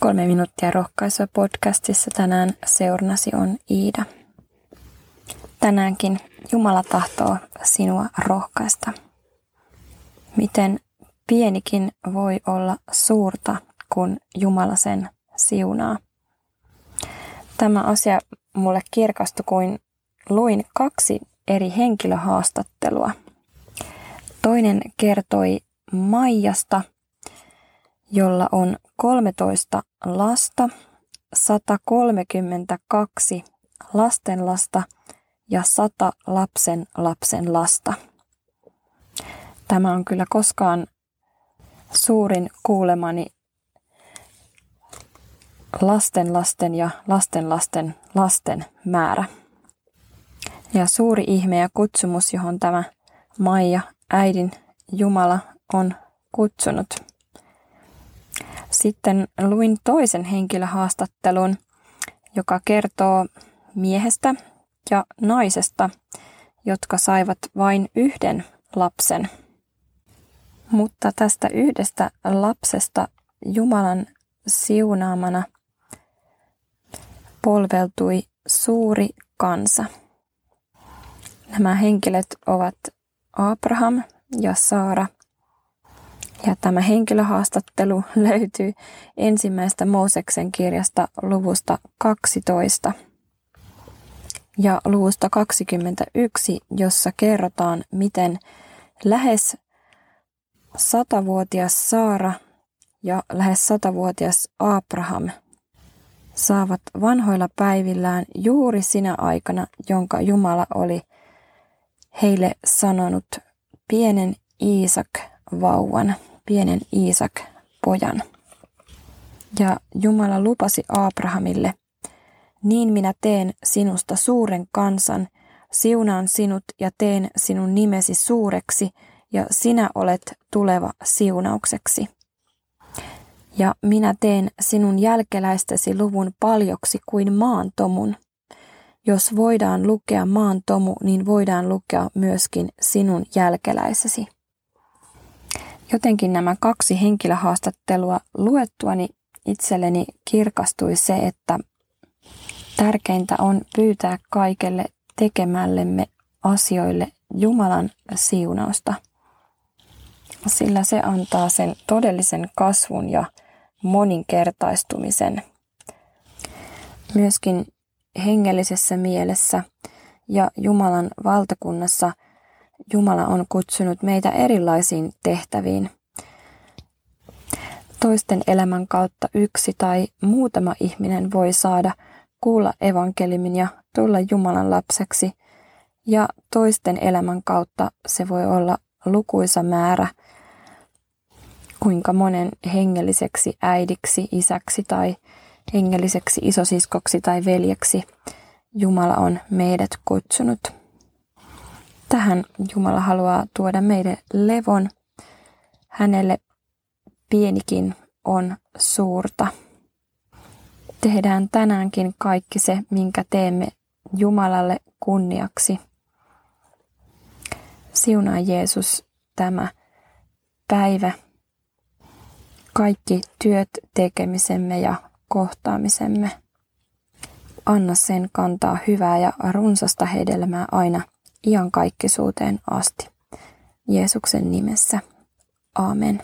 Kolme minuuttia rohkaisua podcastissa tänään seurnasi on Iida. Tänäänkin Jumala tahtoo sinua rohkaista. Miten pienikin voi olla suurta, kun Jumala sen siunaa. Tämä asia mulle kirkastui, kuin luin kaksi eri henkilöhaastattelua. Toinen kertoi Maijasta, jolla on 13 lasta, 132 lastenlasta ja 100 lapsen lapsen lasta. Tämä on kyllä koskaan suurin kuulemani lasten lasten ja lasten lasten lasten määrä. Ja suuri ihme ja kutsumus, johon tämä Maija, äidin Jumala, on kutsunut. Sitten luin toisen henkilöhaastattelun, joka kertoo miehestä ja naisesta, jotka saivat vain yhden lapsen. Mutta tästä yhdestä lapsesta Jumalan siunaamana polveltui suuri kansa. Nämä henkilöt ovat Abraham ja Saara. Ja tämä henkilöhaastattelu löytyy ensimmäistä Mooseksen kirjasta luvusta 12 ja luvusta 21, jossa kerrotaan, miten lähes satavuotias Saara ja lähes satavuotias Abraham saavat vanhoilla päivillään juuri sinä aikana, jonka Jumala oli heille sanonut pienen Iisak-vauvan, pienen Iisak-pojan. Ja Jumala lupasi Abrahamille, niin minä teen sinusta suuren kansan, siunaan sinut ja teen sinun nimesi suureksi, ja sinä olet tuleva siunaukseksi. Ja minä teen sinun jälkeläistesi luvun paljoksi kuin maan tomun. Jos voidaan lukea maan tomu, niin voidaan lukea myöskin sinun jälkeläisesi. Jotenkin nämä kaksi henkilöhaastattelua luettuani itselleni kirkastui se, että tärkeintä on pyytää kaikelle tekemällemme asioille Jumalan siunausta, sillä se antaa sen todellisen kasvun ja moninkertaistumisen. Myöskin hengellisessä mielessä ja Jumalan valtakunnassa Jumala on kutsunut meitä erilaisiin tehtäviin. Toisten elämän kautta yksi tai muutama ihminen voi saada kuulla evankelimin ja tulla Jumalan lapseksi, ja toisten elämän kautta se voi olla lukuisa määrä – kuinka monen hengelliseksi äidiksi, isäksi tai hengelliseksi isosiskoksi tai veljeksi Jumala on meidät kutsunut. Tähän Jumala haluaa tuoda meille levon. Hänelle pienikin on suurta. Tehdään tänäänkin kaikki se, minkä teemme Jumalalle kunniaksi. Siunaa Jeesus tämä päivä kaikki työt, tekemisemme ja kohtaamisemme. Anna sen kantaa hyvää ja runsasta hedelmää aina iankaikkisuuteen asti. Jeesuksen nimessä. Amen.